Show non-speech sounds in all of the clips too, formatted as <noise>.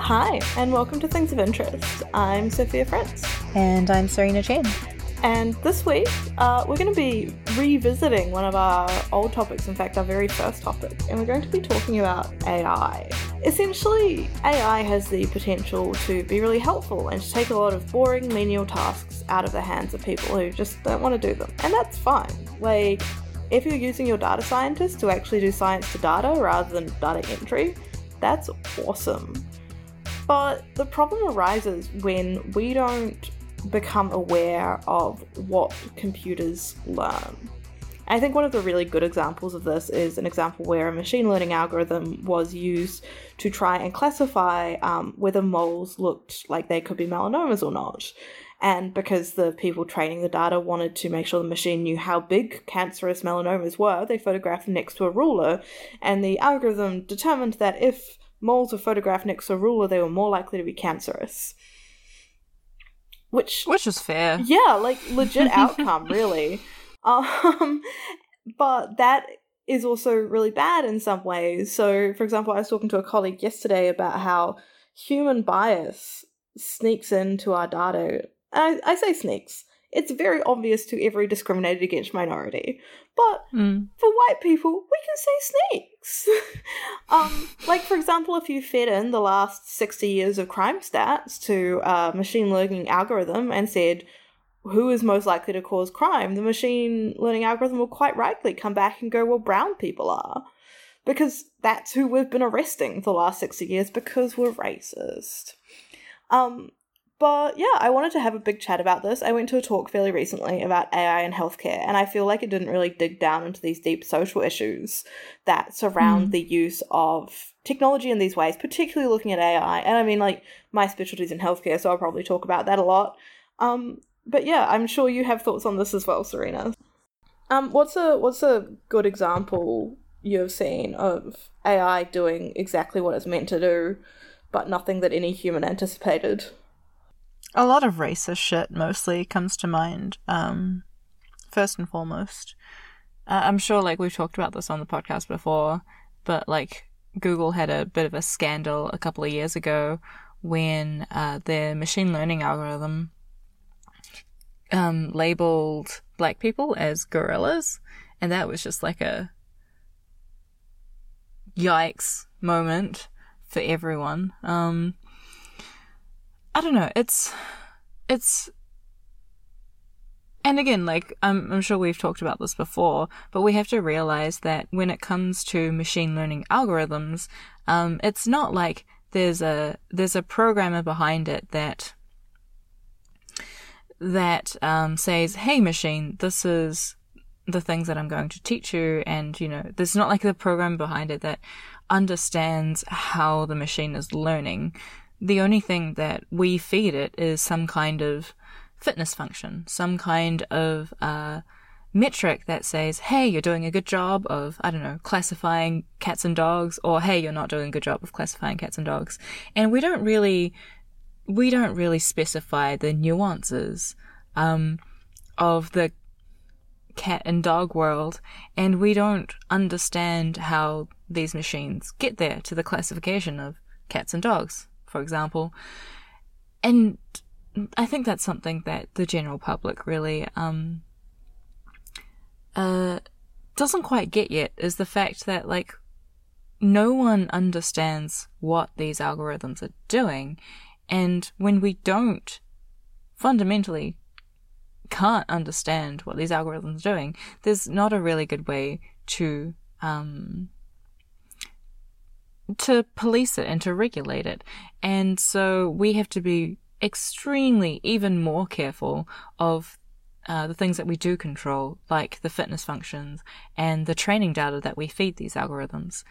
Hi, and welcome to Things of Interest. I'm Sophia Fritz. And I'm Serena Chen. And this week, uh, we're going to be revisiting one of our old topics, in fact, our very first topic, and we're going to be talking about AI. Essentially, AI has the potential to be really helpful and to take a lot of boring, menial tasks out of the hands of people who just don't want to do them. And that's fine. Like, if you're using your data scientist to actually do science to data rather than data entry, that's awesome. But the problem arises when we don't become aware of what computers learn. I think one of the really good examples of this is an example where a machine learning algorithm was used to try and classify um, whether moles looked like they could be melanomas or not. And because the people training the data wanted to make sure the machine knew how big cancerous melanomas were, they photographed next to a ruler, and the algorithm determined that if moles were photographed next to a ruler, they were more likely to be cancerous. Which Which is fair. yeah, like legit <laughs> outcome, really. Um, but that is also really bad in some ways. So, for example, I was talking to a colleague yesterday about how human bias sneaks into our data. I, I say sneaks. It's very obvious to every discriminated against minority. But Mm. for white people, we can say snakes. <laughs> um, like, for example, if you fed in the last 60 years of crime stats to a machine learning algorithm and said, who is most likely to cause crime, the machine learning algorithm will quite rightly come back and go, well, brown people are. Because that's who we've been arresting for the last 60 years because we're racist. Um, but yeah, I wanted to have a big chat about this. I went to a talk fairly recently about AI and healthcare, and I feel like it didn't really dig down into these deep social issues that surround Mm. the use of technology in these ways, particularly looking at AI. And I mean, like, my specialty is in healthcare, so I'll probably talk about that a lot. Um, but yeah, I'm sure you have thoughts on this as well, Serena. Um, what's a what's a good example you've seen of AI doing exactly what it's meant to do, but nothing that any human anticipated? A lot of racist shit mostly comes to mind. Um, first and foremost, uh, I'm sure like we've talked about this on the podcast before, but like Google had a bit of a scandal a couple of years ago when uh, their machine learning algorithm um, labeled black people as gorillas, and that was just like a yikes moment for everyone. Um, I don't know. It's it's and again, like I'm I'm sure we've talked about this before, but we have to realize that when it comes to machine learning algorithms, um, it's not like there's a there's a programmer behind it that that um, says, "Hey, machine, this is the things that I'm going to teach you," and you know, there's not like the program behind it that understands how the machine is learning. The only thing that we feed it is some kind of fitness function, some kind of uh, metric that says, "Hey, you're doing a good job of I don't know classifying cats and dogs," or "Hey, you're not doing a good job of classifying cats and dogs," and we don't really we don't really specify the nuances um, of the cat and dog world, and we don't understand how these machines get there to the classification of cats and dogs, for example. And I think that's something that the general public really um, uh, doesn't quite get yet is the fact that like no one understands what these algorithms are doing, and when we don't fundamentally can't understand what these algorithms are doing, there's not a really good way to um, to police it and to regulate it. And so we have to be extremely, even more careful of uh, the things that we do control, like the fitness functions and the training data that we feed these algorithms.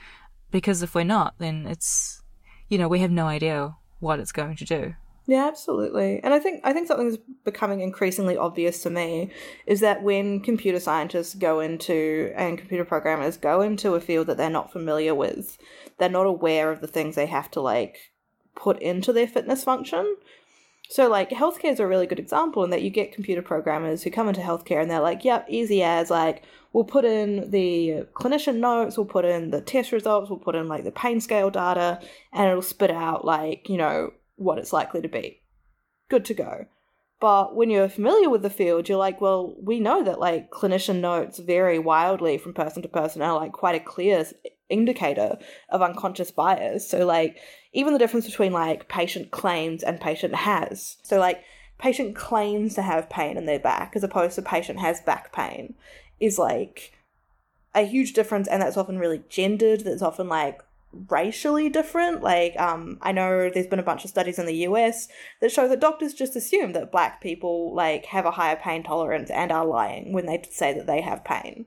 Because if we're not, then it's, you know, we have no idea what it's going to do. Yeah, absolutely. And I think I think something that's becoming increasingly obvious to me is that when computer scientists go into and computer programmers go into a field that they're not familiar with, they're not aware of the things they have to like put into their fitness function. so like healthcare is a really good example in that you get computer programmers who come into healthcare and they're like, yep, easy as like we'll put in the clinician notes, we'll put in the test results, we'll put in like the pain scale data, and it'll spit out like, you know, what it's likely to be. Good to go. But when you're familiar with the field, you're like, well, we know that like clinician notes vary wildly from person to person are like quite a clear indicator of unconscious bias. So like even the difference between like patient claims and patient has. So like patient claims to have pain in their back as opposed to patient has back pain is like a huge difference and that's often really gendered that's often like racially different like um i know there's been a bunch of studies in the us that show that doctors just assume that black people like have a higher pain tolerance and are lying when they say that they have pain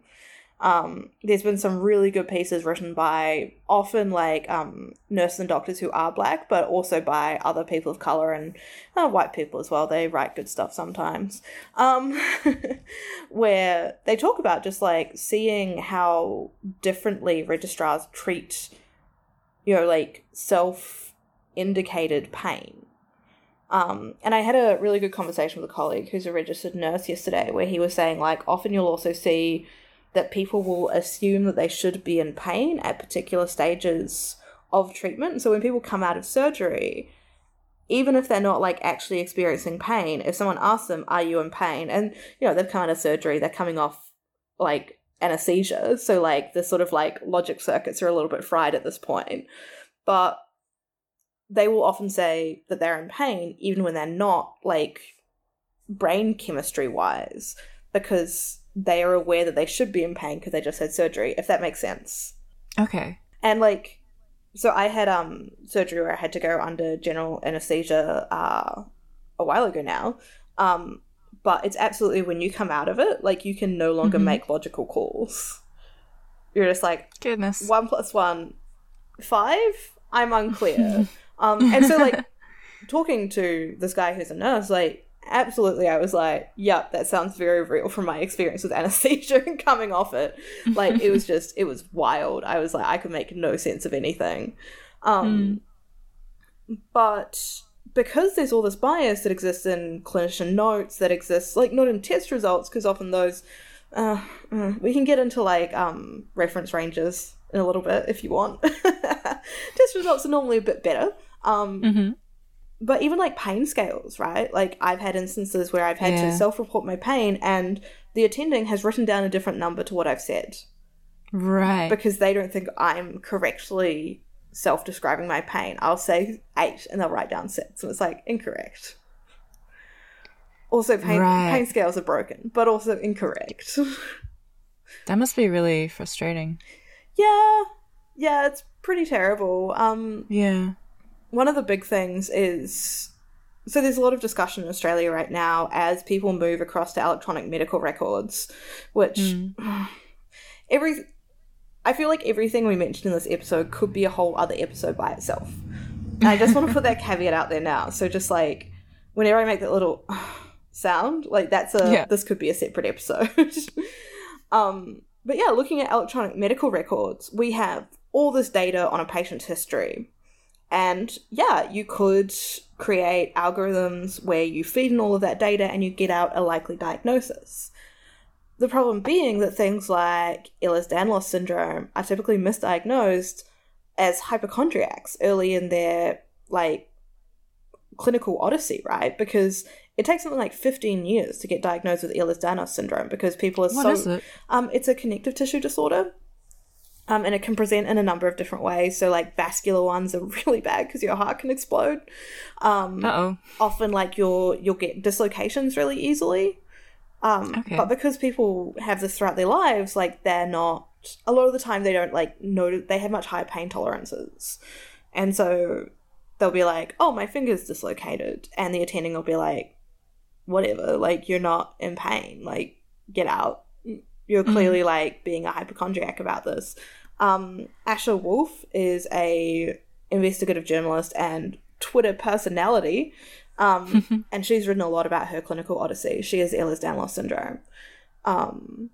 um, there's been some really good pieces written by often like um, nurses and doctors who are black, but also by other people of color and uh, white people as well. They write good stuff sometimes, um, <laughs> where they talk about just like seeing how differently registrars treat, you know, like self indicated pain. Um, and I had a really good conversation with a colleague who's a registered nurse yesterday, where he was saying like often you'll also see that people will assume that they should be in pain at particular stages of treatment. So when people come out of surgery, even if they're not like actually experiencing pain, if someone asks them, Are you in pain? And you know, they've come out of surgery, they're coming off like anesthesia. So like the sort of like logic circuits are a little bit fried at this point. But they will often say that they're in pain, even when they're not, like brain chemistry wise, because they are aware that they should be in pain because they just had surgery, if that makes sense. Okay. And like, so I had um surgery where I had to go under general anesthesia uh, a while ago now. Um, but it's absolutely when you come out of it, like you can no longer mm-hmm. make logical calls. You're just like, goodness, one plus one, five. I'm unclear. <laughs> um, and so like talking to this guy who's a nurse, like absolutely. I was like yep that sounds very real from my experience with <laughs> anesthesia and coming off it. Like it was <laughs> just it was wild. I was like i could make no sense of anything. Um mm. but because there's all this bias that exists in clinician notes that exists like not in test results because often those uh, uh, we can get into like um reference ranges in a little bit if you want. <laughs> Test results are normally a bit better. Um mm-hmm but even like pain scales, right? Like I've had instances where I've had yeah. to self-report my pain and the attending has written down a different number to what I've said. Right. Because they don't think I'm correctly self-describing my pain. I'll say 8 and they'll write down 6 and it's like incorrect. Also pain right. pain scales are broken, but also incorrect. <laughs> that must be really frustrating. Yeah. Yeah, it's pretty terrible. Um Yeah one of the big things is so there's a lot of discussion in Australia right now as people move across to electronic medical records, which mm. <sighs> every I feel like everything we mentioned in this episode could be a whole other episode by itself. And I just want to put that <laughs> caveat out there now. So just like whenever I make that little <sighs> sound, like that's a yeah. this could be a separate episode. <laughs> um but yeah, looking at electronic medical records, we have all this data on a patient's history and yeah, you could create algorithms where you feed in all of that data and you get out a likely diagnosis. The problem being that things like Ehlers-Danlos syndrome are typically misdiagnosed as hypochondriacs early in their like clinical odyssey, right? Because it takes something like 15 years to get diagnosed with Ehlers-Danlos syndrome because people are what so it? um it's a connective tissue disorder um, and it can present in a number of different ways. So, like vascular ones are <laughs> really bad because your heart can explode. Um, oh. Often, like you'll you'll get dislocations really easily. Um, okay. But because people have this throughout their lives, like they're not. A lot of the time, they don't like know they have much higher pain tolerances, and so they'll be like, "Oh, my finger's dislocated," and the attending will be like, "Whatever, like you're not in pain, like get out." You're mm-hmm. clearly mm-hmm. like being a hypochondriac about this. Um, Asher Wolf is a investigative journalist and Twitter personality, um, <laughs> and she's written a lot about her clinical odyssey. She has Ehlers-Danlos syndrome, um,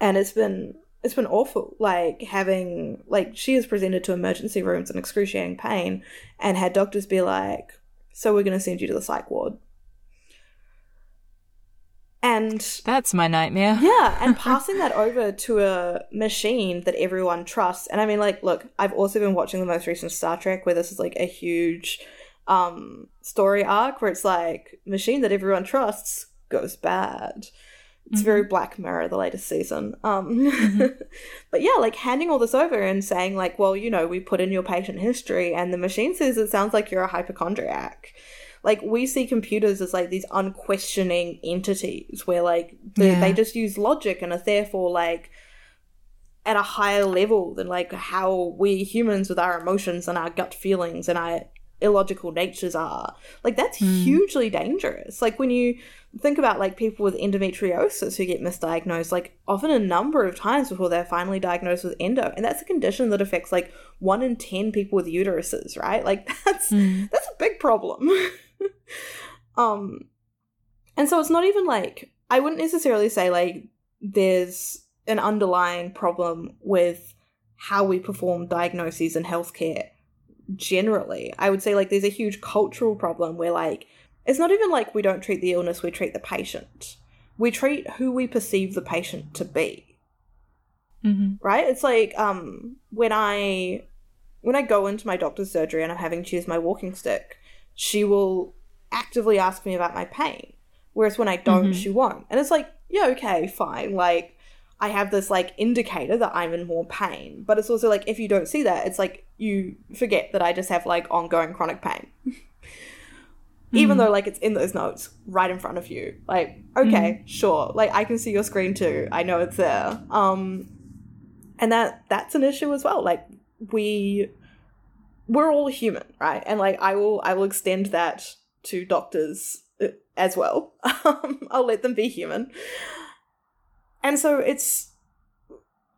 and it's been it's been awful. Like having like she is presented to emergency rooms in excruciating pain, and had doctors be like, so we're going to send you to the psych ward. And that's my nightmare. yeah, <laughs> and passing that over to a machine that everyone trusts. And I mean, like, look, I've also been watching the most recent Star Trek where this is like a huge um story arc where it's like machine that everyone trusts goes bad. It's very Black Mirror, the latest season. Um, <laughs> but yeah, like handing all this over and saying like, well, you know, we put in your patient history, and the machine says it sounds like you're a hypochondriac. Like we see computers as like these unquestioning entities where like the, Yeah. they just use logic and are therefore like at a higher level than like how we humans with our emotions and our gut feelings and our illogical natures are. Like that's hmm. hugely dangerous. Like when you think about like people with endometriosis who get misdiagnosed, like often a number of times before they're finally diagnosed with endo, and that's a condition that affects like one in ten people with uteruses, right? Like <laughs> that's hmm. that's a big problem. <laughs> <laughs> um, and so it's not even like I wouldn't necessarily say like there's an underlying problem with how we perform diagnoses in healthcare generally. I would say like there's a huge cultural problem where like it's not even like we don't treat the illness, we treat the patient. We treat who we perceive the patient to be. hmm Right? It's like um when I when I go into my doctor's surgery and I'm having to use my walking stick, she will actively ask me about my pain. Whereas when I don't, Mhm. she won't. And it's like, yeah, okay, fine. Like I have this like indicator that I'm in more pain. But it's also like if you don't see that, it's like you forget that I just have like ongoing chronic pain. <laughs> Even though like it's in those notes right in front of you. Like, okay, sure. Like I can see your screen too. I know it's there. Um and that that's an issue as well. Like we we're all human, right? And like I will I will extend that to doctors uh, as well. <laughs> Um, I'll let them be human. And so it's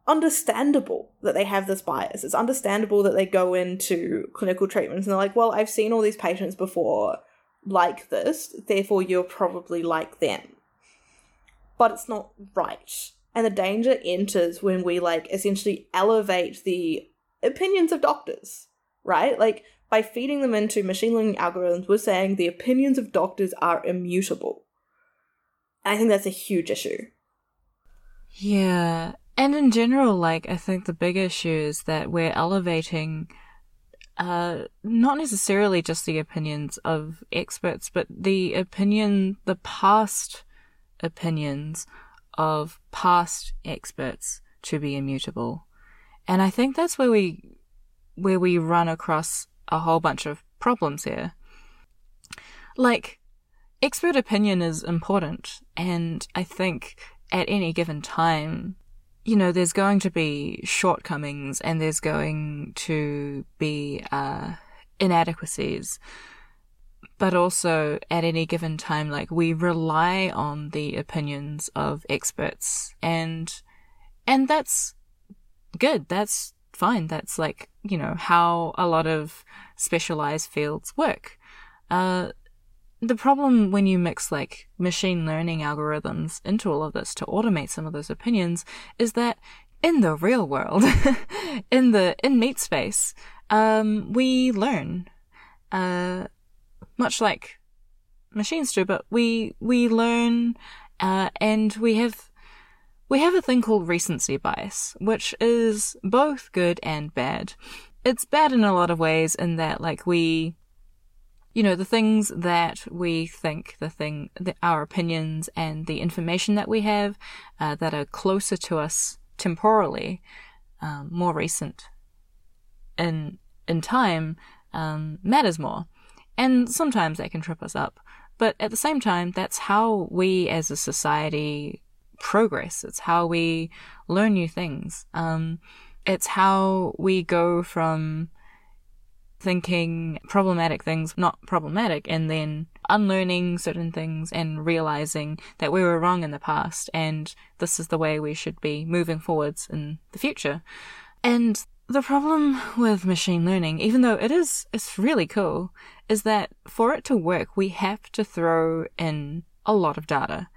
understandable that they have this bias. It's understandable that they go into clinical treatments and they're like, well, I've seen all these patients before like this, therefore you're probably like them. But it's not right. And the danger enters when we like essentially elevate the opinions of doctors, right? Like by feeding them into machine learning algorithms, we're saying the opinions of doctors are immutable. And I think that's a huge issue. Yeah. And in general, like, I think the big issue is that we're elevating, uh, not necessarily just the opinions of experts, but the opinion, the past opinions of past experts to be immutable. And I think that's where we, where we run across a whole bunch of problems here. Like, expert opinion is important, and I think at any given time, you know, there's going to be shortcomings and there's going to be uh, inadequacies. But also, at any given time, like we rely on the opinions of experts, and and that's good. That's fine. That's like you know how a lot of specialized fields work. Uh, the problem when you mix like machine learning algorithms into all of this to automate some of those opinions is that in the real world, <laughs> in the in meat space, um, we learn, uh, much like machines do, but we we learn, uh, and we have we have a thing called recency bias, which is both good and bad. It's bad in a lot of ways in that like we you know, the things that we think, the thing, the, our opinions and the information that we have uh, that are closer to us temporally, um, more recent in in time, um, matters more, and sometimes that can trip us up. But at the same time, that's how we as a society progress. It's how we learn new things. Um, it's how we go from thinking problematic things not problematic and then unlearning certain things and realizing that we were wrong in the past and this is the way we should be moving forwards in the future. And the problem with machine learning, even though it is it's really cool, is that for it to work we have to throw in a lot of data.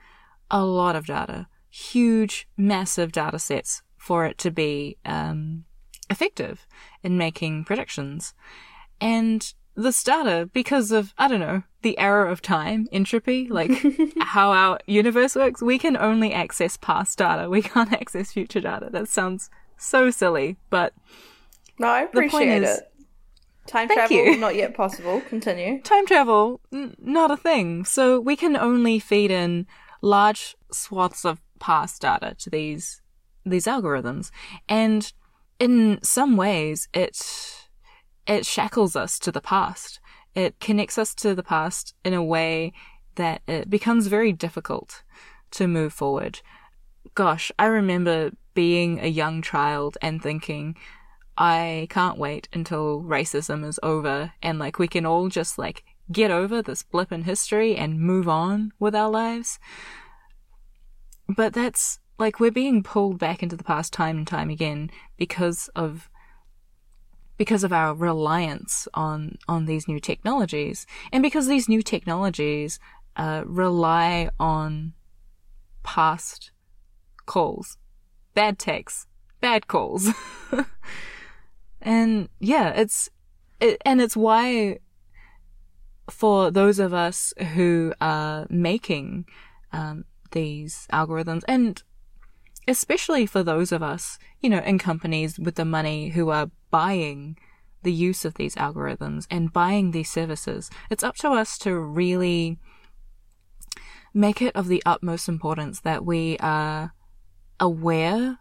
A lot of data. Huge, massive data sets for it to be um, effective in making predictions. And this data because of, I don't know, the arrow of time, entropy, like <laughs> how our universe works. We can only access past data. We can't <laughs> access future data. That sounds so silly, but No, I the point appreciate is- it. Time Thank travel, you. not yet possible. Continue. time travel, n- not a thing. So we can only feed in large swaths of past data to these these algorithms, and in some ways, it it shackles us to the past. It connects us to the past in a way that it becomes very difficult to move forward. Gosh, I remember being a young child and thinking, I can't wait until racism is over and like we can all just like get over this blip in history and move on with our lives. But that's like we're being pulled back into the past time and time again because of because of our reliance on on these new technologies. And because these new technologies uh, rely on past calls. Bad texts. Bad calls. <laughs> And yeah it's it, and it's why for those of us who are making um, these algorithms and especially for those of us, you know, in companies with the money who are buying the use of these algorithms and buying these services, it's up to us to really make it of the utmost importance that we are aware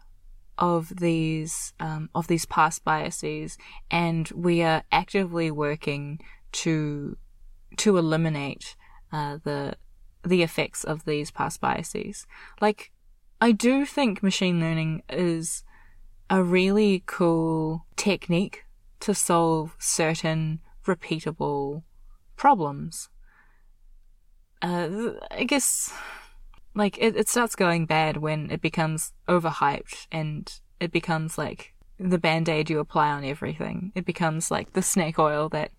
of these um, of these past biases and we are actively working to to eliminate uh, the the effects of these past biases. Like I do think machine learning is a really cool technique to solve certain repeatable problems. Uh, I guess, like, it, it starts going bad when it becomes overhyped and it becomes like the band aid you apply on everything. It becomes like the snake oil that,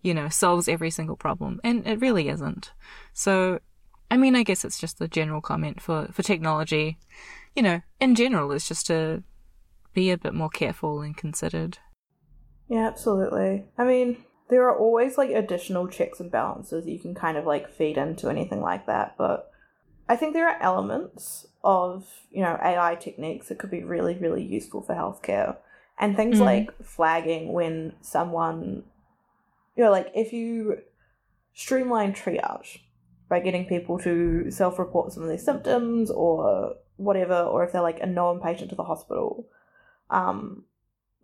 you know, solves every single problem. And it really isn't. So, I mean, I guess it's just a general comment for, for technology. You know, in general, is just to be a bit more careful and considered. Yeah, absolutely. I mean, there are always like additional checks and balances you can kind of like feed into anything like that, but I think there are elements of, you know, AI techniques that could be really, really useful for healthcare. And things Mhm. like flagging when someone, you know, like if you streamline triage by getting people to self report some of their symptoms or whatever, or if they're like a known patient to the hospital, um,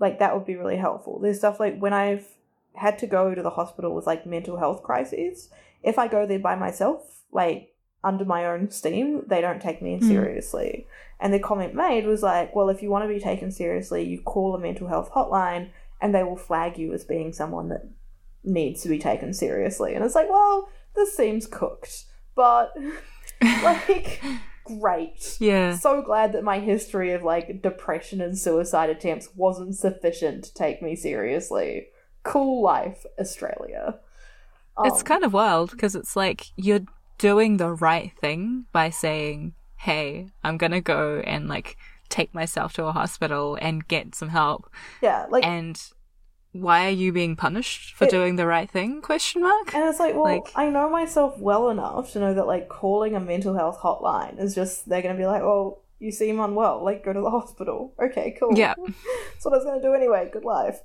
like that would be really helpful. There's stuff like when I've had to go to the hospital with like mental health crises, if I go there by myself, like under my own steam, they don't take me in Mm. seriously. And the comment made was like, well, if you want to be taken seriously, you call a mental health hotline and they will flag you as being someone that needs to be taken seriously. And it's like, well, this seems cooked, but <laughs> like, great Yeah. so glad that my history of like depression and suicide attempts wasn't sufficient to take me seriously. Cool life, Australia. It's Um, kind of wild because it's like you're doing the right thing by saying, "Hey, I'm gonna go and like take myself to a hospital and get some help." yeah, like, And why are you being punished for It- doing the right thing? Question mark. And it's like, well, like- I know myself well enough to know that like calling a mental health hotline is just they're gonna be like, oh, you seem unwell, like go to the <laughs> hospital. Okay, cool. Yeah. <laughs> That's what I was gonna do anyway. Good life.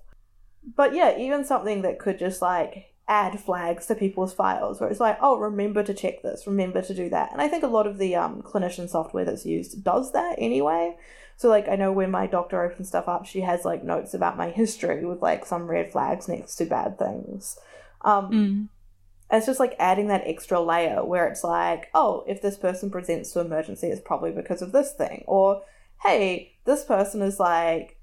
But yeah, even something that could just like add flags to people's files where it's like, oh, remember to check this, remember to do that. And I think a lot of the um, clinician software that's used does that anyway. So like I know when my doctor opens stuff up, she has like notes about my history with like some red flags next to bad things. Um, Mm. it's just like adding that extra layer where it's like, oh, if this person presents to emergency, it's probably because of this thing. Or, hey, this person is like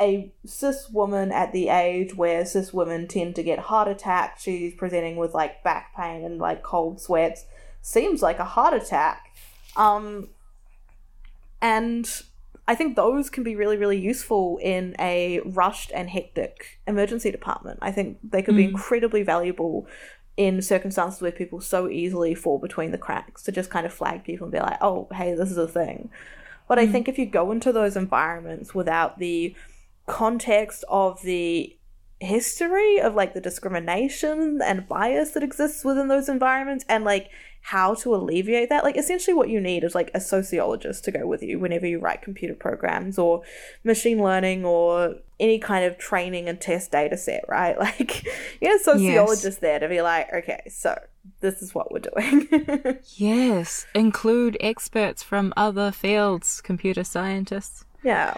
a cis woman at the age where cis women tend to get heart attacks. She's presenting with like back pain and like cold sweats. Seems like a heart attack. Um, and I think those can be really, really useful in a rushed and hectic emergency department. I think they could be Mm. incredibly valuable in circumstances where people so easily fall between the cracks to just kind of flag people and be like, oh, hey, this is a thing. But I Mm. think if you go into those environments without the context of the history of like the discrimination and bias that exists within those environments and like how to alleviate that. Like, essentially, what you need is like a sociologist to go with you whenever you write computer programs or machine learning or any kind of training and test data set, right? <laughs> Like, you know, sociologist yes. there to be like, okay, so this is what we're doing. <laughs> yes, include experts from other fields, computer scientists. Yeah.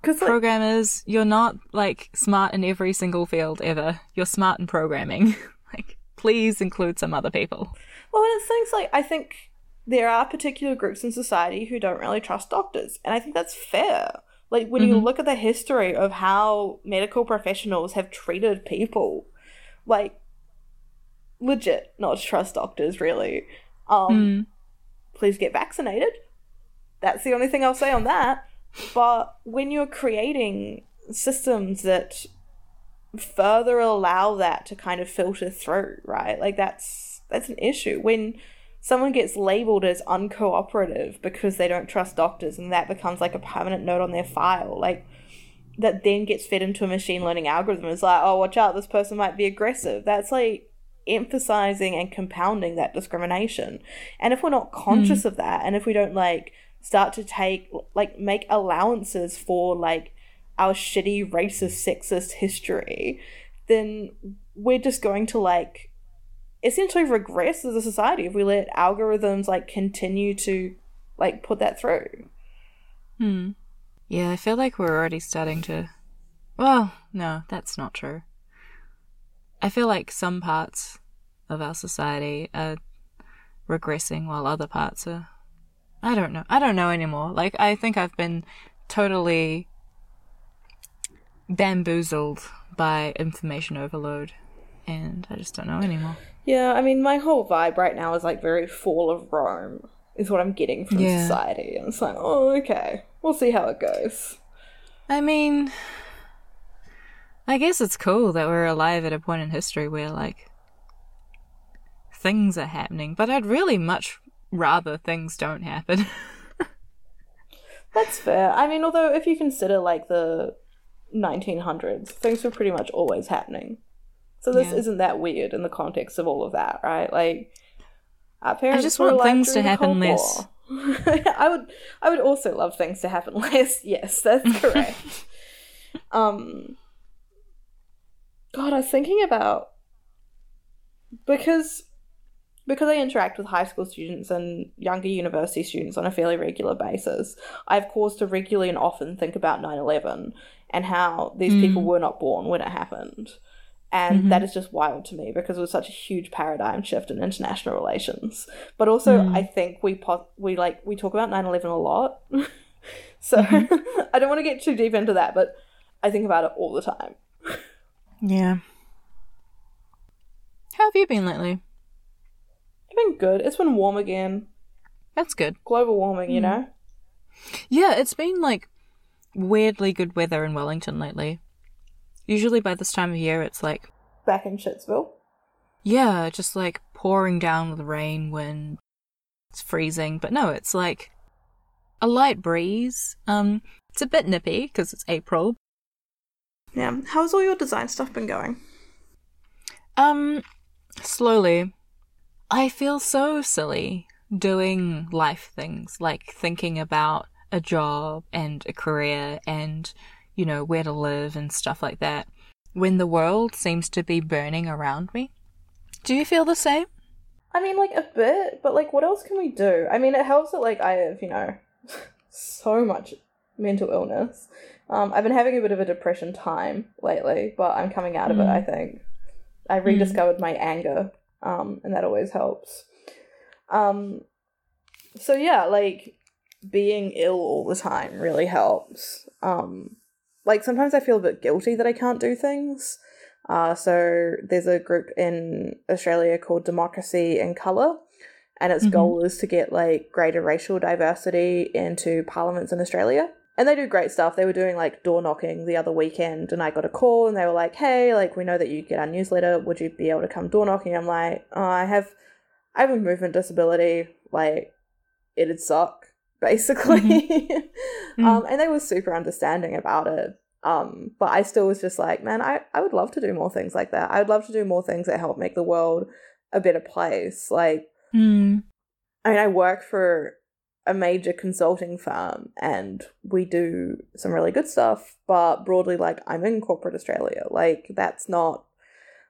Because like, programmers, you're not like smart in every single field ever. You're smart in programming. <laughs> like, please include some other people. Well, and it's things like I think there are particular groups in society who don't really trust doctors, and I think that's fair. Like when mm-hmm. you look at the history of how medical professionals have treated people, like legit not trust doctors really. Um, mm. please get vaccinated. That's the only thing I'll say on that. But when you're creating systems that further allow that to kind of filter through, right? Like that's that's an issue when someone gets labeled as uncooperative because they don't trust doctors and that becomes like a permanent note on their file like that then gets fed into a machine learning algorithm is like oh watch out this person might be aggressive that's like emphasizing and compounding that discrimination and if we're not conscious mm. of that and if we don't like start to take like make allowances for like our shitty racist sexist history then we're just going to like essentially regress as a society if we let algorithms like continue to like put that through. Hmm. Yeah, I feel like we're already starting to. Well, no, that's not true. I feel like some parts of our society are regressing while other parts are. I don't know. I don't know anymore. Like, I think I've been totally bamboozled by information overload, and I just don't know anymore. Yeah, I mean, my whole vibe right now is like very fall of Rome, is what I'm getting from yeah. society. And it's like, oh, okay, we'll see how it goes. I mean, I guess it's cool that we're alive at a point in history where, like, things are happening, but I'd really much rather things don't happen. <laughs> That's fair. I mean, although if you consider, like, the 1900s, things were pretty much always happening. So this yeah. isn't that weird in the context of all of that, right? Like our parents I just want things to happen less. <laughs> I would I would also love things to happen <laughs> less. Yes, that's <laughs> correct. um God, I was thinking about because because I interact with high school students and younger university students on a fairly regular basis, I have cause to regularly and often think about 9 11 and how these mm. people were not born when it happened. And mm-hmm. that is just wild to me because it was such a huge paradigm shift in international relations. But also, mm. I think we po- we like we talk about 9/11 a lot, <laughs> so mm-hmm. <laughs> I don't want to get too deep into that, but I think about it all the time. Yeah. How have you been lately? I've been good. It's been warm again. That's good. Global warming, mm. you know. Yeah, it's been like weirdly good weather in Wellington lately. Usually by this time of year, it's like back in Shitsville. Yeah, just like pouring down with rain, when it's freezing. But no, it's like a light breeze. Um, it's a bit nippy because it's April. Yeah. How's all your design stuff been going? Um, slowly. I feel so silly doing life things like thinking about a job and a career and you know, where to live and stuff like that, when the world seems to be burning around me. Do you feel the same? I mean, like a bit, but like, what else can we do? I mean, it helps that like I have, you know, <laughs> so much mental illness. Um, I've been having a bit of a depression time lately, but I'm coming out of mm. it. I think I mm. rediscovered mm. my anger, um, and that always helps. Um, so yeah, like being ill all the time really helps. Um, like sometimes I feel a bit guilty that I can't do things. Uh, so there's a group in Australia called Democracy in Colour, and its mm-hmm. goal is to get like greater racial diversity into parliaments in Australia. And they do great stuff. They were doing like door knocking the other weekend, and I got a call, and they were like, "Hey, like we know that you get our newsletter. Would you be able to come door knocking?" I'm like, oh, "I have, I have a movement disability. Like, it'd suck." Basically. Mm-hmm. <laughs> um, and they were super understanding about it. Um, but I still was just like, man, I, I would love to do more things like that. I would love to do more things that help make the world a better place. Like, Mm. I mean, I work for a major consulting firm and we do some really good stuff, but broadly, like, I'm in corporate Australia. Like, that's not,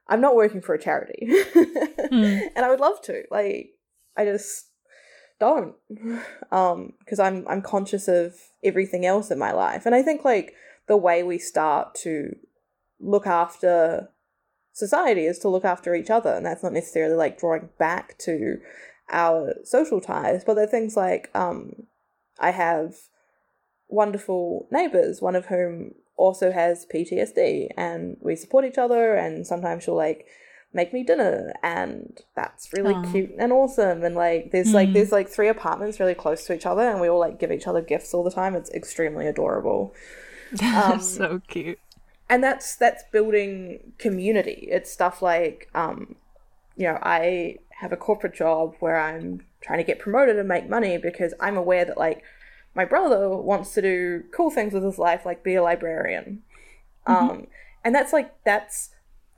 I'm not working for a charity. <laughs> Mm. And I would love to. Like, I just don't. <laughs> Um, because I'm I'm conscious of everything else in my life. And I think like the way we start to look after society is to look after each other. And that's not necessarily like drawing back to our social ties, but there are things like um I have wonderful neighbors, one of whom also has PTSD and we support each other and sometimes she'll like make me dinner and that's really Aw. cute and awesome and like there's like Mm. there's like three apartments really close to each other and we all like give each other gifts all the time it's extremely adorable <laughs> Um, so cute. and that's that's building community it's stuff like um you know i have a corporate job where i'm trying to get promoted and make money because i'm aware that like my brother wants to do cool things with his life like be a librarian um and that's like that's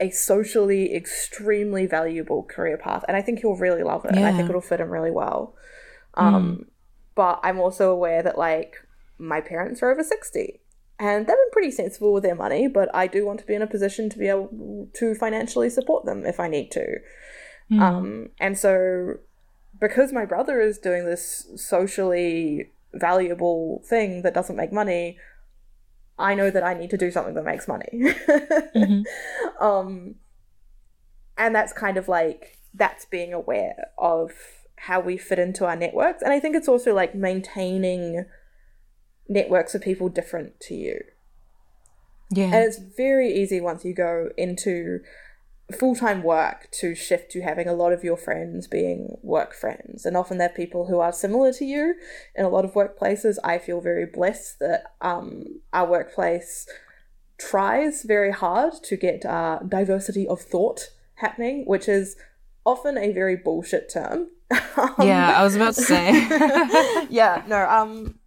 a socially extremely valuable career path and i think he'll really love it and i think it'll fit him really well. Um but i'm also aware that like my parents are over 60 and they've been pretty sensible with their money but i do want to be in a position to be able to financially support them if i need to. Mm. um and so because my brother is doing this socially valuable thing that doesn't make money i know that i need to do something that makes money Mhm. <laughs> um and that's kind of like that's being aware of how we fit into our networks and i think it's also like maintaining networks of people different to you Yeah. and it's very easy once you go into full time work to shift to having a lot of your friends being work friends. And often they're people who are similar to you in a lot of workplaces. I feel very blessed that um, our workplace tries very hard to get uh, diversity of thought happening, which is often a very bullshit term. <laughs> Um, yeah, I was about to say. <laughs> yeah, no, um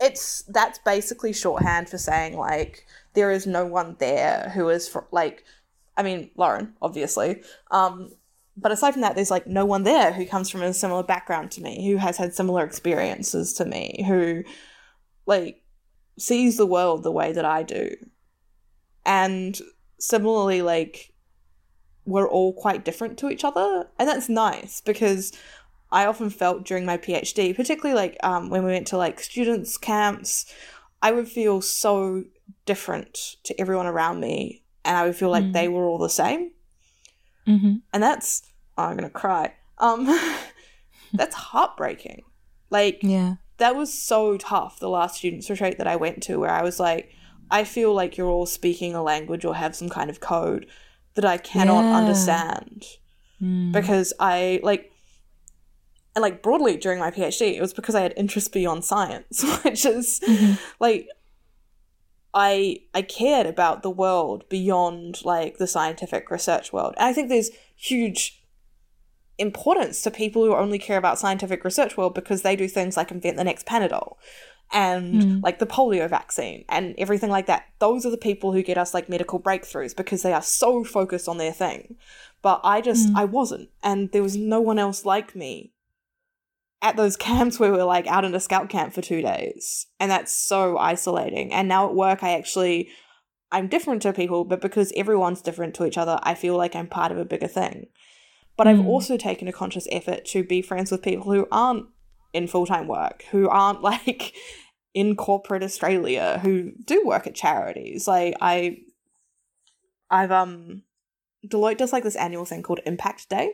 it's that's basically shorthand for saying like there is no one there who is for like I mean Lauren, obviously. Um but aside from that, there's like no one there who comes from a similar background to me, who has had similar experiences to me, who like sees the world the way that I do. And similarly, like we're all quite different to each other. And that's nice because I often felt during my PhD, particularly like um, when we went to like students' camps, I would feel so different to everyone around me. And I would feel like Mm. they were all the same. hmm And that's, oh, I'm going to cry. Um, <laughs> that's heartbreaking. Like, Yeah. that was so tough the last students retreat that I went to where I was like I feel like you're all speaking a language or have some kind of code that I cannot Yeah. understand Mm. because I like and like broadly during my PhD it was because I had interest beyond science <laughs> which is Mhm. like I I cared about the world beyond like the scientific research world. And I think there's huge importance to people who only care about scientific research world because they do things like invent the next Panadol and Mm. like the polio vaccine and everything like that. Those are the people who get us like medical breakthroughs because they are so focused on their thing. But I just Mm. I wasn't and there was no one else like me at those <laughs> camps where we were like out in a scout camp for two days and that's so isolating. And now at work i actually i'm different to people but because everyone's different to each other i feel like i'm part of a bigger thing. But i've Mm. also taken a conscious effort to be friends with people who aren't in full-time work who aren't <laughs> like in corporate australia who do work at charities. Like i i've um deloitte does like this annual thing called impact day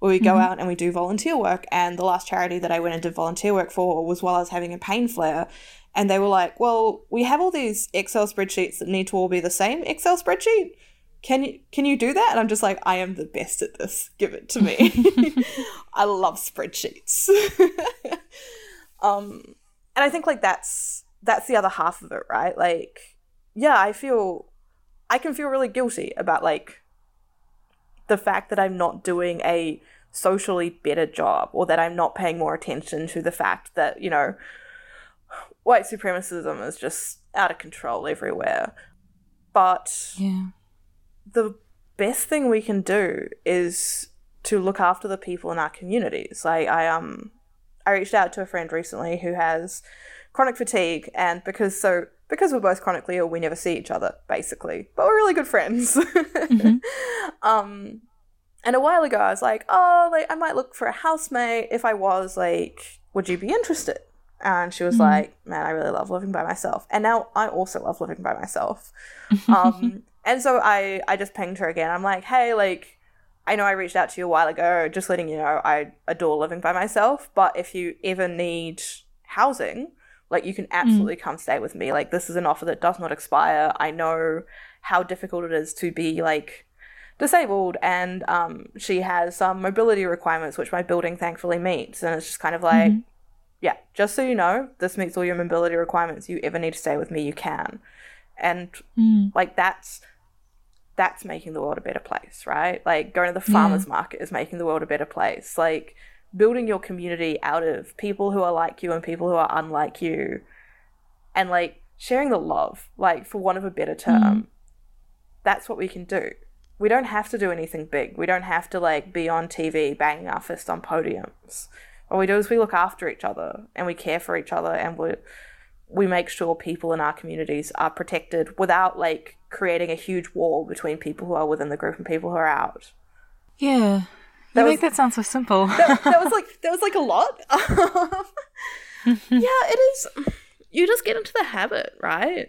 where we go Mhm. out and we do volunteer work. And the last charity that I went and did volunteer work for was while I was having a pain flare. And they were like, Well, we have all these Excel spreadsheets that need to all be the same Excel spreadsheet. Can you can you do that? And I'm just like, I am the best at this. Give it to me. <laughs> <laughs> I love spreadsheets. <laughs> um and I think like that's that's the other half of it, right? Like, yeah, I feel I can feel really guilty about like the fact that I'm not doing a socially better job or that I'm not paying more attention to the fact that, you know, white supremacism is just out of control everywhere. But Yeah. the best thing we can do is to look after the people in our communities. Like I um I reached out to a friend recently who has chronic fatigue and because so because we're both chronically ill, we never see each other, basically. But we're really good friends. <laughs> Um and a while ago I was like, oh like I might look for a housemate. If I was, like, would you be interested? And she was Mhm. like, Man, I really love living by myself. And now I also love living by myself. <laughs> Um and so I I just pinged her again. I'm like, hey, like I know I reached out to you a while ago, just letting you know I adore living by myself, but if you ever need housing, like you can absolutely come stay with me. Like this is an offer that does not expire. I know how difficult it is to be like disabled and um she has some mobility requirements which my building thankfully meets and it's just kind of like Mhm. yeah, just so you know, this meets all your mobility requirements. You ever need to stay with me, you can. And Mm. like that's that's making the world a better place right like going to the farmers market is making the world a better place like building your community out of people who are like you and people who are unlike you and like sharing the love like for want of a better term. Mm-hmm. That's what we can do. We don't have to do anything big. We don't have to like be on tv banging our fist on podiums. What we do is we look after each other and we care for each other and we we make sure people in our communities are protected without like creating a huge wall between people who are within the group and people who are out. Yeah. That you was- make that sound so simple. That, that was <laughs> like that was like a lot. <laughs> yeah, it is. You just get into the habit, right?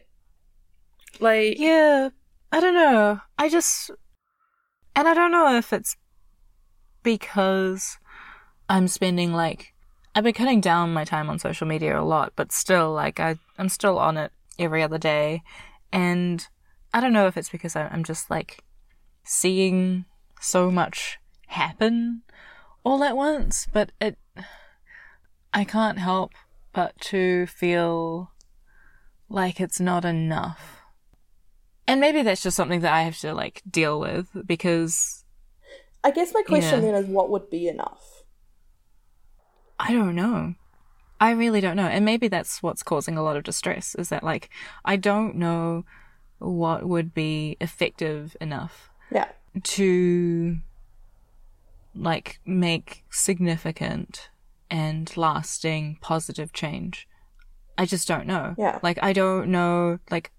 Like Yeah, I don't know. I just, and I don't know if it's because I'm spending like, I've been cutting down my time on social media a lot, but still, like, I, I'm still on it every other day. And I don't know if it's because I- I'm just like seeing so much happen all at once, but it, I can't help but to feel like it's not enough. And maybe that's just something that I have to like deal with because I guess my question Yeah. then is what would be enough? I don't know. I really don't know. And maybe that's what's causing a lot of distress is that like I don't know what would be effective enough Yeah. to like make significant and lasting positive change. I just don't know. Yeah. Like I don't know like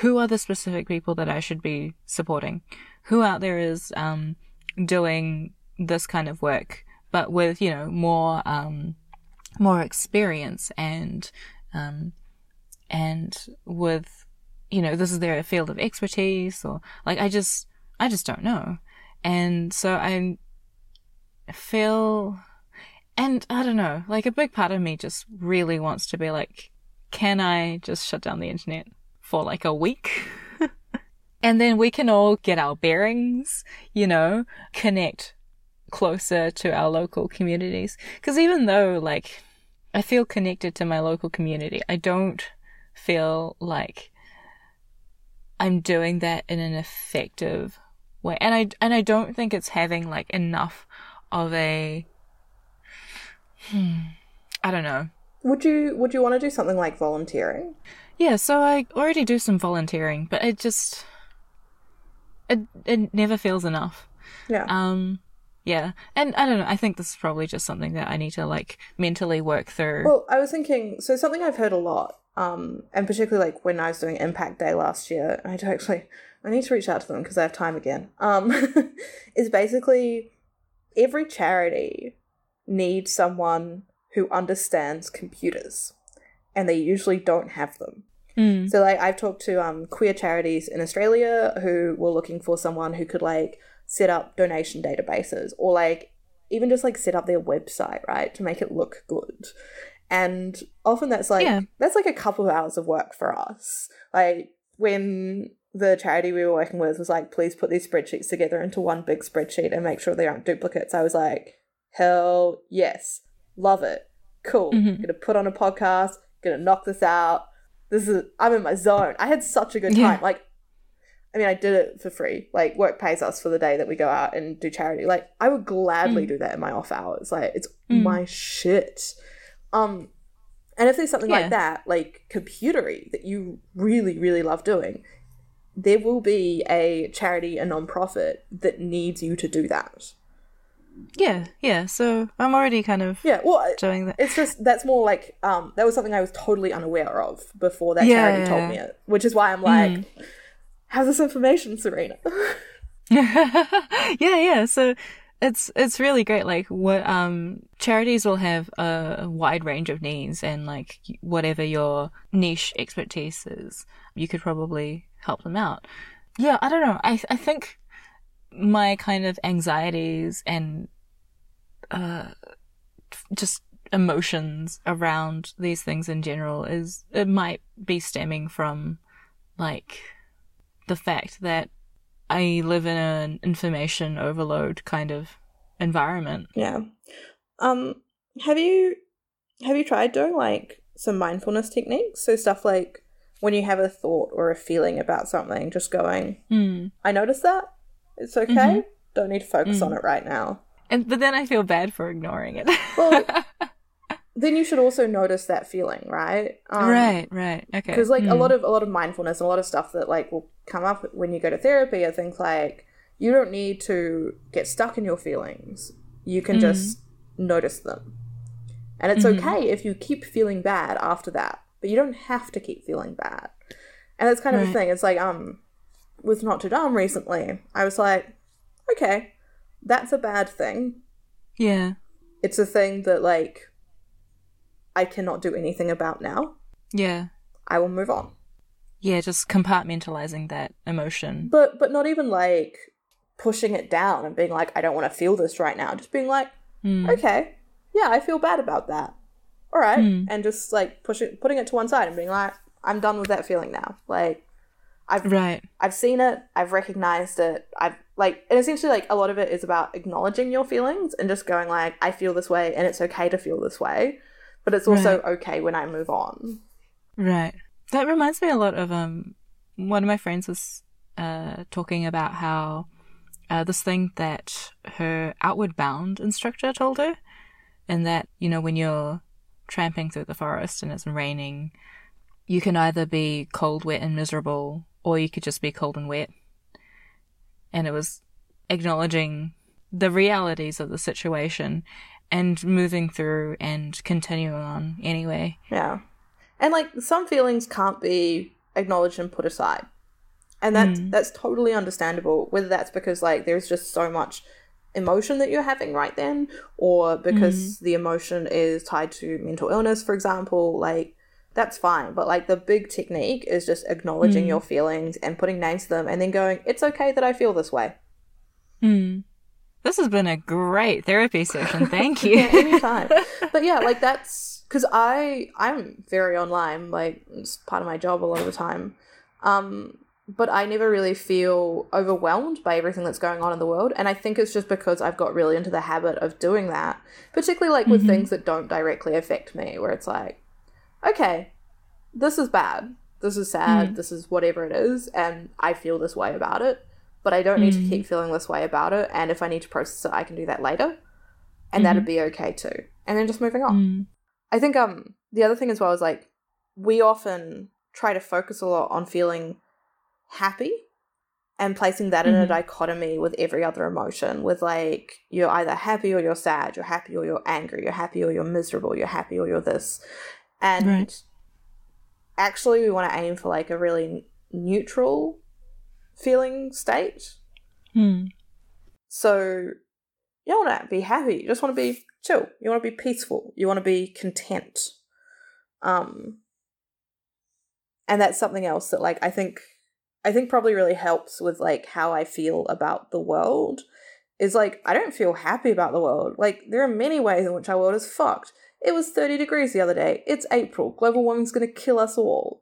who are the specific people that I should be supporting? Who out there is um doing this kind of work but with, you know, more um more experience and um and with you know, this is their field of expertise or like I just I just don't know. And so I feel and I don't know, like a big part of me just really wants to be like, can I just shut down the internet for like a week? <laughs> and then we can all get our bearings, you know, connect closer to our local communities. Because even though, like, I feel connected to my local community, I don't feel like I'm doing that in an effective way. And I, and I don't think it's having like enough of a, hmm, I don't know. Would you would you want to do something like volunteering? Yeah, so I already do some volunteering, but it just it it never feels enough. Yeah. Um yeah. And I don't know, I think this is probably just something that I need to like mentally work through. Well, I was thinking, so something I've heard a lot, um, and particularly like when I was doing Impact Day last year, I actually, I need to reach out to them because I have time again. Um, <laughs> is basically every charity needs someone who understands computers, and they usually don't have them. Mm. So like I've talked to um queer charities in Australia who were looking for someone who could like set up donation databases or like even just like set up their website, right, to make it look good. And often that's like Yeah. that's like a couple of hours of work for us. Like when the charity we were working with was like, please put these spreadsheets together into one big spreadsheet and make sure they aren't duplicates. I was like, hell yes, love it, cool. Mhm. Gonna put on a podcast, gonna knock this out. This is I'm in my zone. I had such a good time. Yeah. Like, I mean, I did it for free. Like, work pays us for the day that we go out and do charity. Like, I would gladly Mm. do that in my off hours. Like, it's Mm. my shit. Um, And if there's something Yeah. like that, like computery, that you really, really love doing, there will be a charity, a non-profit that needs you to do that. Yeah, yeah. So I'm already kind of Yeah, well, doing that. it's just that's more like um that was something I was totally unaware of before that Yeah, charity yeah, told yeah. me it, which is why I'm like, how's this information, Serena? <laughs> <laughs> yeah, yeah. So it's it's really great. Like what um charities will have a wide range of needs, and like whatever your niche expertise is, you could probably help them out. Yeah, I don't know. I I think my kind of anxieties and uh just emotions around these things in general is it might be stemming from like the fact that I live in an information overload kind of environment. yeah. Um, have you have you tried doing like some mindfulness techniques? So stuff like when you have a thought or a feeling about something, just going, Mm. I noticed that. It's okay. Mm-hmm. Don't need to focus Mm. on it right now. And but then I feel bad for ignoring it. Well, <laughs> Then you should also notice that feeling, right? Um, right, right. Okay. because like a Mm. lot of a lot of mindfulness and a lot of stuff that like will come up when you go to therapy are things like you don't need to get stuck in your feelings you can just notice them and it's okay if you keep feeling bad after that but you don't have to keep feeling bad. And that's kind of the thing. It's like um with Notre Dame recently i was like okay that's a bad thing. Yeah. it's a thing that like i cannot do anything about now. Yeah. i will move on. Yeah, just compartmentalizing that emotion. but but not even like pushing it down and being like i don't want to feel this right now. Just being like Mm. okay. Yeah i feel bad about that all right Mm. and just like pushing putting it to one side and being like i'm done with that feeling now like i've Right. i've seen it i've recognized it i've like and essentially like a lot of it is about acknowledging your feelings and just going like i feel this way and it's okay to feel this way but it's also okay when i move on Right. That reminds me a lot of um one of my friends was uh talking about how uh this thing that her outward bound instructor told her and that, you know, when you're tramping through the forest and it's raining, you can either be cold, wet and miserable or you could just be cold and wet. And it was acknowledging the realities of the situation and moving through and continuing on anyway. Yeah. And like some feelings can't be acknowledged and put aside. And that's hmm. that's totally understandable, whether that's because like there's just so much emotion that you're having right then, or because the emotion is tied to mental illness, for example, like that's fine. But like the big technique is just acknowledging your feelings and putting names to them and then going, It's okay that I feel this way. Hmm. This has been a great therapy session. Thank <laughs> you. yeah, anytime. but yeah, like that's <laughs> because I I'm very online. Like it's part of my job a lot of the time. Um, but I never really feel overwhelmed by everything that's going on in the world, and I think it's just because I've got really into the habit of doing that, particularly like with things that don't directly affect me, where it's like, okay, this is bad, this is sad, this is whatever it is, and I feel this way about it. But I don't need to keep feeling this way about it, and if I need to process it, I can do that later and that'd be okay too. And then just moving on. Mm. I think um the other thing as well is like we often try to focus a lot on feeling happy and placing that in a Mhm. dichotomy with every other emotion with like you're either happy or you're sad, you're happy or you're angry, you're happy or you're miserable, you're happy or you're this. And Right. actually we want to aim for like a really neutral feeling state. Hmm. So you don't want to be happy. You just want to be chill. You want to be peaceful. You want to be content. Um, and that's something else that like I think I think probably really helps with like how I feel about the world. Is like I don't feel happy about the world. Like there are many ways in which our world is fucked. It was 30 degrees the other day. It's April. Global warming's going to kill us all.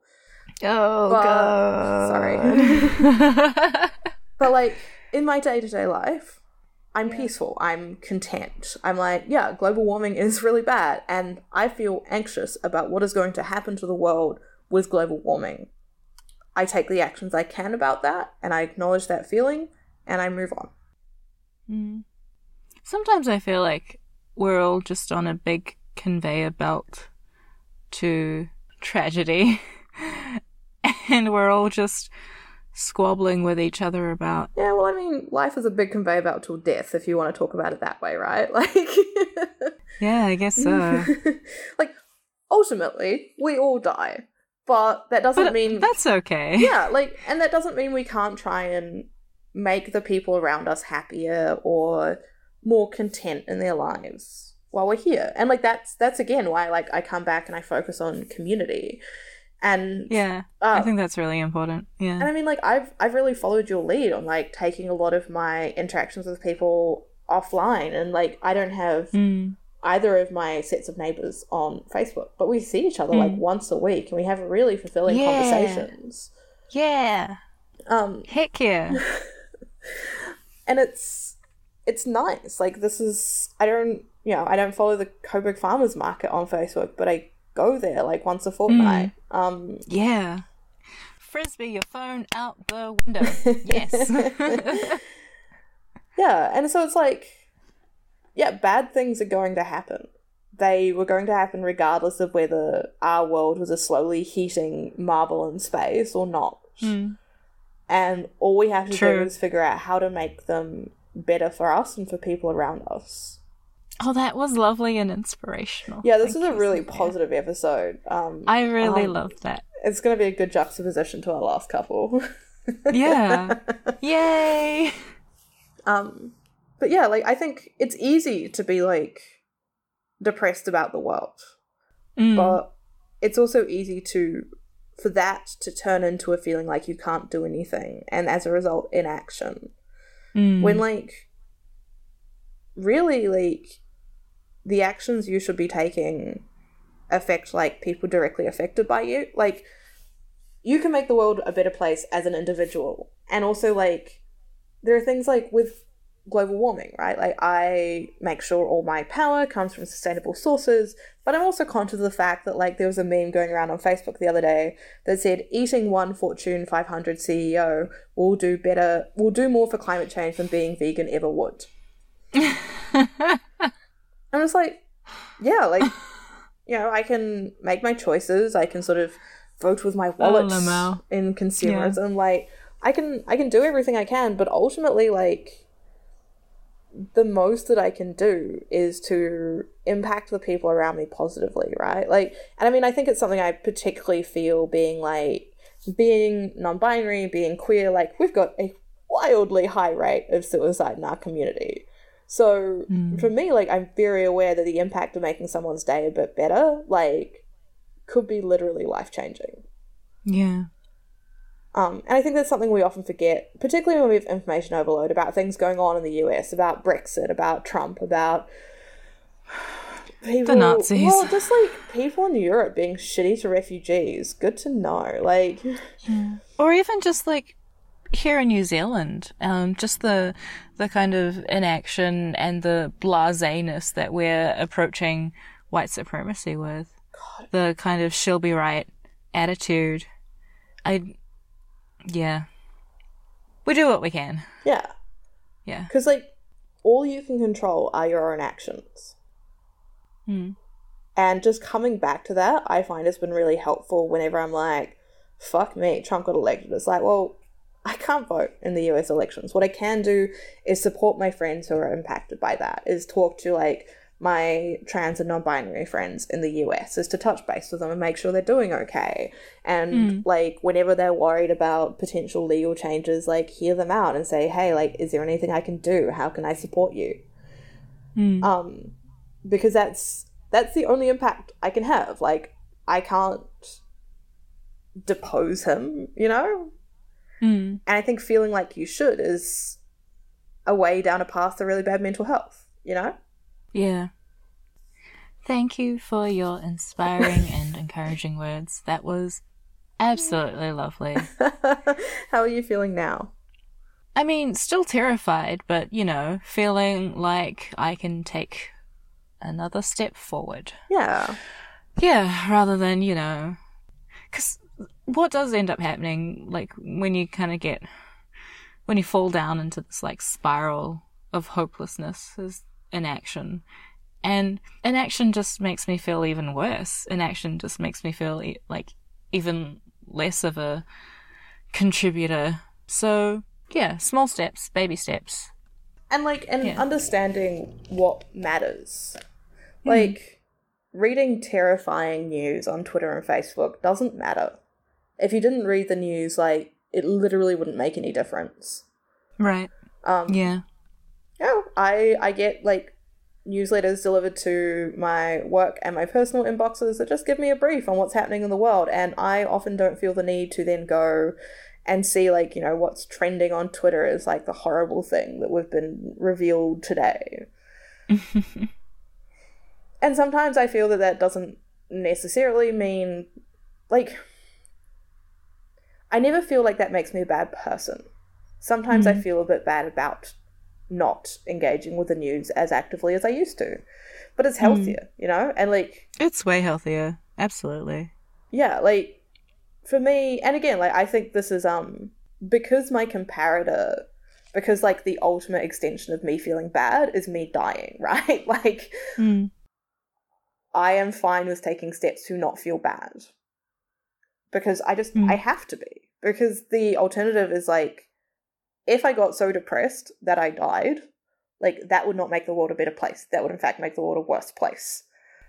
Oh But- god. sorry. <laughs> But like in my day to day life, I'm peaceful. I'm content. I'm like, yeah, global warming is really bad, and I feel anxious about what is going to happen to the world with global warming. I take the actions I can about that, and I acknowledge that feeling, and I move on. Mm. Sometimes I feel like we're all just on a big conveyor belt to tragedy. <laughs> and we're all just squabbling with each other about. Yeah, well, I mean, life is a big conveyor belt till death, if you want to talk about it that way, right? <laughs> Like, Yeah, I guess so. <laughs> like, ultimately, we all die, but that doesn't but mean that's okay. <laughs> yeah, like, and that doesn't mean we can't try and make the people around us happier or more content in their lives while we're here. And like, that's that's again why like I come back and I focus on community. And Yeah, uh, I think that's really important. Yeah. and I mean, like, I've I've really followed your lead on like taking a lot of my interactions with people offline, and like I don't have Mm. Either of my sets of neighbors on Facebook, but we see each other like Mm. once a week, and we have really fulfilling Yeah. conversations. Yeah. Um, Heck yeah. <laughs> and it's it's nice. Like this is I don't you know I don't follow the Coburg Farmers Market on Facebook, but I go there like once a fortnight. Um, Yeah. Frisbee your phone out the window. Yes. <laughs> <laughs> Yeah, and so it's like, yeah, bad things are going to happen. They were going to happen regardless of whether our world was a slowly heating marble in space or not. Mm. And all we have to do is figure out how to make them better for us and for people around us. Oh, that was lovely and inspirational. Yeah, this Thank is a really positive episode. Um, I really um, loved that. It's going to be a good juxtaposition to our last couple. Yeah. <laughs> Yay. Um, but yeah, like I think it's easy to be like depressed about the world, Mm. but it's also easy to for that to turn into a feeling like you can't do anything, and as a result, inaction. Mm. When like really like the actions you should be taking affect like people directly affected by you, like you can make the world a better place as an individual, and also like there are things like with global warming, right? Like I make sure all my power comes from sustainable sources, but I'm also conscious of the fact that like there was a meme going around on Facebook the other day that said eating one Fortune 500 CEO will do better, will do more for climate change than being vegan ever would. <laughs> I'm just like, yeah, like you know, I can make my choices. I can sort of vote with my wallet in consumerism. Like I can, I can do everything I can, but ultimately, like the most that I can do is to impact the people around me positively, right? Like, and I mean, I think it's something I particularly feel being like being non-binary, being queer. Like, we've got a wildly high rate of suicide in our community. So mm. for me, like, I'm very aware that the impact of making someone's day a bit better, like, could be literally life changing. Yeah. Um, and I think that's something we often forget, particularly when we have information overload about things going on in the US, about Brexit, about Trump, about <sighs> people, Nazis. Well, just like people in Europe being shitty to refugees. Good to know. Like, Or even just like here in New Zealand, um, just the the kind of inaction and the blaseness that we're approaching white supremacy with. The kind of she'll be right attitude. I yeah. We do what we can. yeah, Yeah. because like all you can control are your own actions. Hmm. And just coming back to that, I find has been really helpful whenever I'm like, fuck me, Trump got elected. It's like, well, I can't vote in the US elections. What I can do is support my friends who are impacted by that, is talk to like my trans and non binary friends in the US, is to touch base with them and make sure they're doing okay. And like, whenever they're worried about potential legal changes, like, hear them out and say, hey, like, is there anything I can do? How can I support you? Um, because that's that's the only impact I can have. Like I can't depose him, you know? Mm. And I think feeling like you should is a way down a path to really bad mental health, you know? Yeah. Thank you for your inspiring and <laughs> encouraging words. That was absolutely lovely. <laughs> How are you feeling now? I mean, still terrified, but you know, feeling like I can take another step forward. Yeah. Yeah, rather than, you know, because what does end up happening, like when you kind of get, when you fall down into this like spiral of hopelessness is inaction. And inaction just makes me feel even worse. Inaction just makes me feel e- like even less of a contributor. So, yeah, small steps, baby steps. and like and Yeah. understanding what matters like reading terrifying news on twitter and facebook doesn't matter if you didn't read the news like it literally wouldn't make any difference Right. um Yeah. Yeah i i get like newsletters delivered to my work and my personal inboxes that just give me a brief on what's happening in the world and i often don't feel the need to then go and see like you know what's trending on twitter is like the horrible thing that we've been revealed today. <laughs> And sometimes i feel that that doesn't necessarily mean like i never feel like that makes me a bad person. Sometimes i mm. feel a bit bad about not engaging with the news as actively as i used to but it's healthier you know and like It's way healthier. Absolutely. yeah like for me and again like i think this is um because my comparator because like the ultimate extension of me feeling bad is me dying <laughs> right like Mm. i am fine with taking steps to not feel bad because i just Mm. i have to be because the alternative is like if i got so depressed that i died like that would not make the world a better place that would in fact make the world a worse place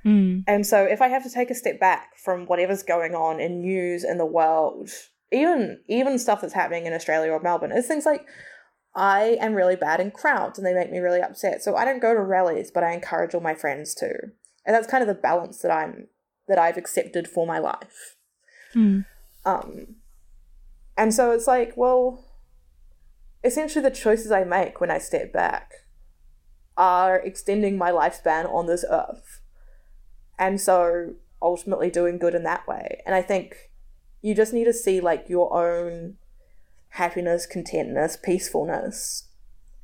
Mm. and so if I have to take a step back from whatever's going on in news in the world, even even stuff that's happening in Australia or Melbourne, it's things like I am really bad in crowds and they make me really upset. So I don't go to rallies, but I encourage all my friends to. And that's kind of the balance that I'm that I've accepted for my life. Mm. Um and so it's like, well, essentially the choices I make when I step back are extending my lifespan on this earth. And so ultimately doing good in that way. And I think you just need to see like your own happiness, contentness, peacefulness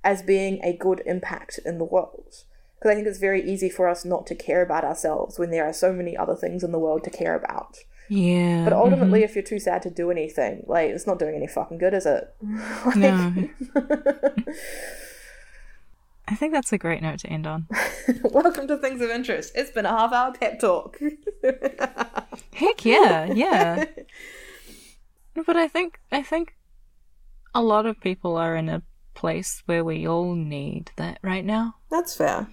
as being a good impact in the world. Because I think it's very easy for us not to care about ourselves when there are so many other things in the world to care about. Yeah. But ultimately, mm-hmm. if you're too sad to do anything, like it's not doing any fucking good, is it? <laughs> Like- No. <laughs> I think that's a great note to end on. <laughs> Welcome to Things of Interest. It's been a half hour pep talk. Heck yeah, yeah. But I think I think a lot of people are in a place where we all need that right now. That's fair.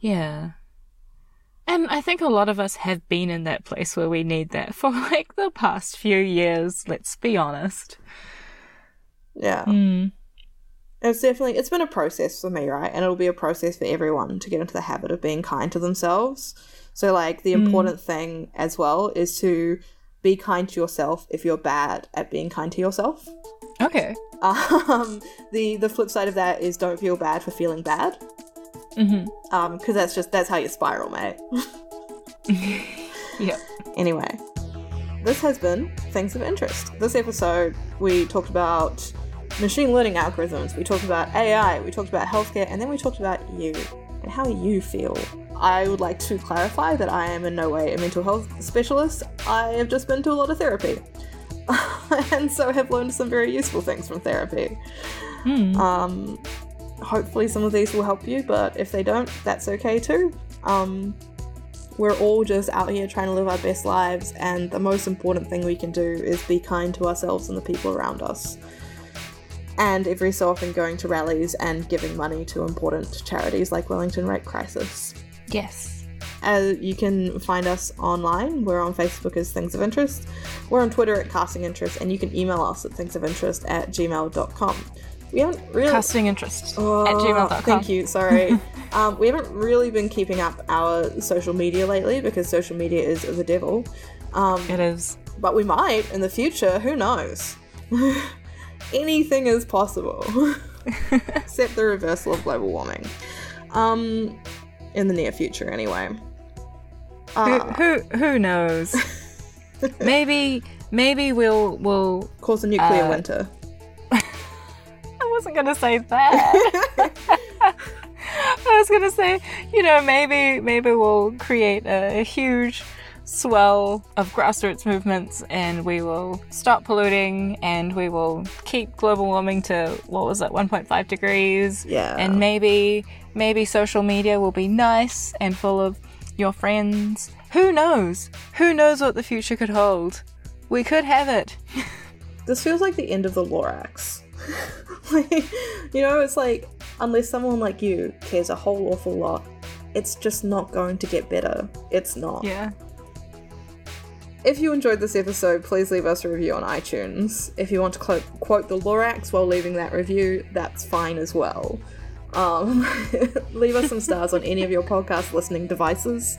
Yeah. And I think a lot of us have been in that place where we need that <laughs> for like the past few years, let's be honest. Yeah. Mm. It's definitely it's been a process for me, right? And it'll be a process for everyone to get into the habit of being kind to themselves. So like the important thing as well is to be kind to yourself if you're bad at being kind to yourself. Okay. <laughs> Um, the the flip side of that is don't feel bad for feeling bad. Mm-hmm. Um, because that's just that's how you spiral, mate. <laughs> Yep. Anyway, this has been Things of Interest. This episode, we talked about machine learning algorithms, we talked about AI, we talked about healthcare, and then we talked about you and how you feel. I would like to clarify that I am in no way a mental health specialist. I have just been to a lot of therapy. <laughs> and so have learned some very useful things from therapy. Mm. Um, hopefully, some of these will help you, but if they don't, that's okay too. Um, we're all just out here trying to live our best lives, and the most important thing we can do is be kind to ourselves and the people around us. And every so often going to rallies and giving money to important charities like Wellington Rape Crisis. Yes. Uh, you can find us online. We're on Facebook as Things of Interest. We're on Twitter at Casting Interest, and you can email us at thingsofinterest at gmail.com. We haven't really. Casting interest Oh, at gmail.com. Thank you. Sorry. <laughs> um, we haven't really been keeping up our social media lately because social media is the devil. Um, It is. but we might in the future. Who knows? <laughs> Anything is possible, <laughs> except the reversal of global warming. Um, in the near future, anyway. Who, Uh, who who knows? maybe maybe we'll we'll cause a nuclear uh, winter. I wasn't gonna say that. <laughs> I was gonna say, you know, maybe maybe we'll create a, a huge swell of grassroots movements and we will stop polluting and we will keep global warming to what was it 1.5 degrees Yeah. and maybe maybe social media will be nice and full of your friends who knows who knows what the future could hold we could have it <laughs> This feels like the end of the Lorax. <laughs> like, you know, it's like, unless someone like you cares a whole awful lot, it's just not going to get better. It's not. yeah If you enjoyed this episode, please leave us a review on iTunes. If you want to clo- quote the Lorax while leaving that review, that's fine as well. Um, <laughs> leave us some stars on any of your podcast listening devices.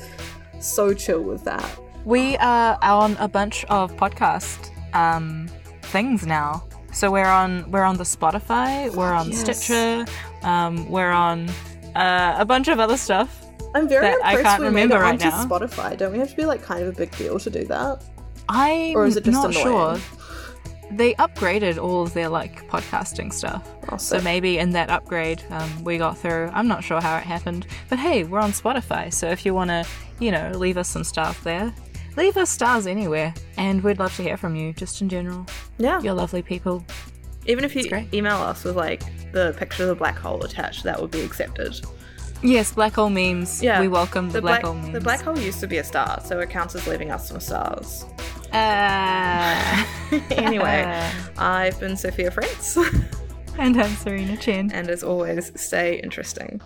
So chill with that. We are on a bunch of podcast um, things now. So we're on we're on the Spotify, we're on yes. Stitcher, um, we're on uh, a bunch of other stuff. I'm very That I can't we remember made it right onto now. Spotify. Don't we have to be like kind of a big deal to do that? I'm Or is it just not annoying? sure. They upgraded all of their like podcasting stuff. Oh, So maybe in that upgrade, um, we got through. I'm not sure how it happened, but hey, we're on Spotify. So if you want to, you know, leave us some stuff there, leave us stars anywhere, and we'd love to hear from you. Just in general, Yeah. you're lovely people. Even if you email us with like the picture of the black hole attached, that would be accepted. Yes, black hole memes. Yeah. we welcome the, The black, black, hole memes. the black hole used to be a star, so it counts as leaving us some stars. Uh, <laughs> anyway, <laughs> I've been Sophia Fritz, and I'm Serena Chen. and as always, stay interesting.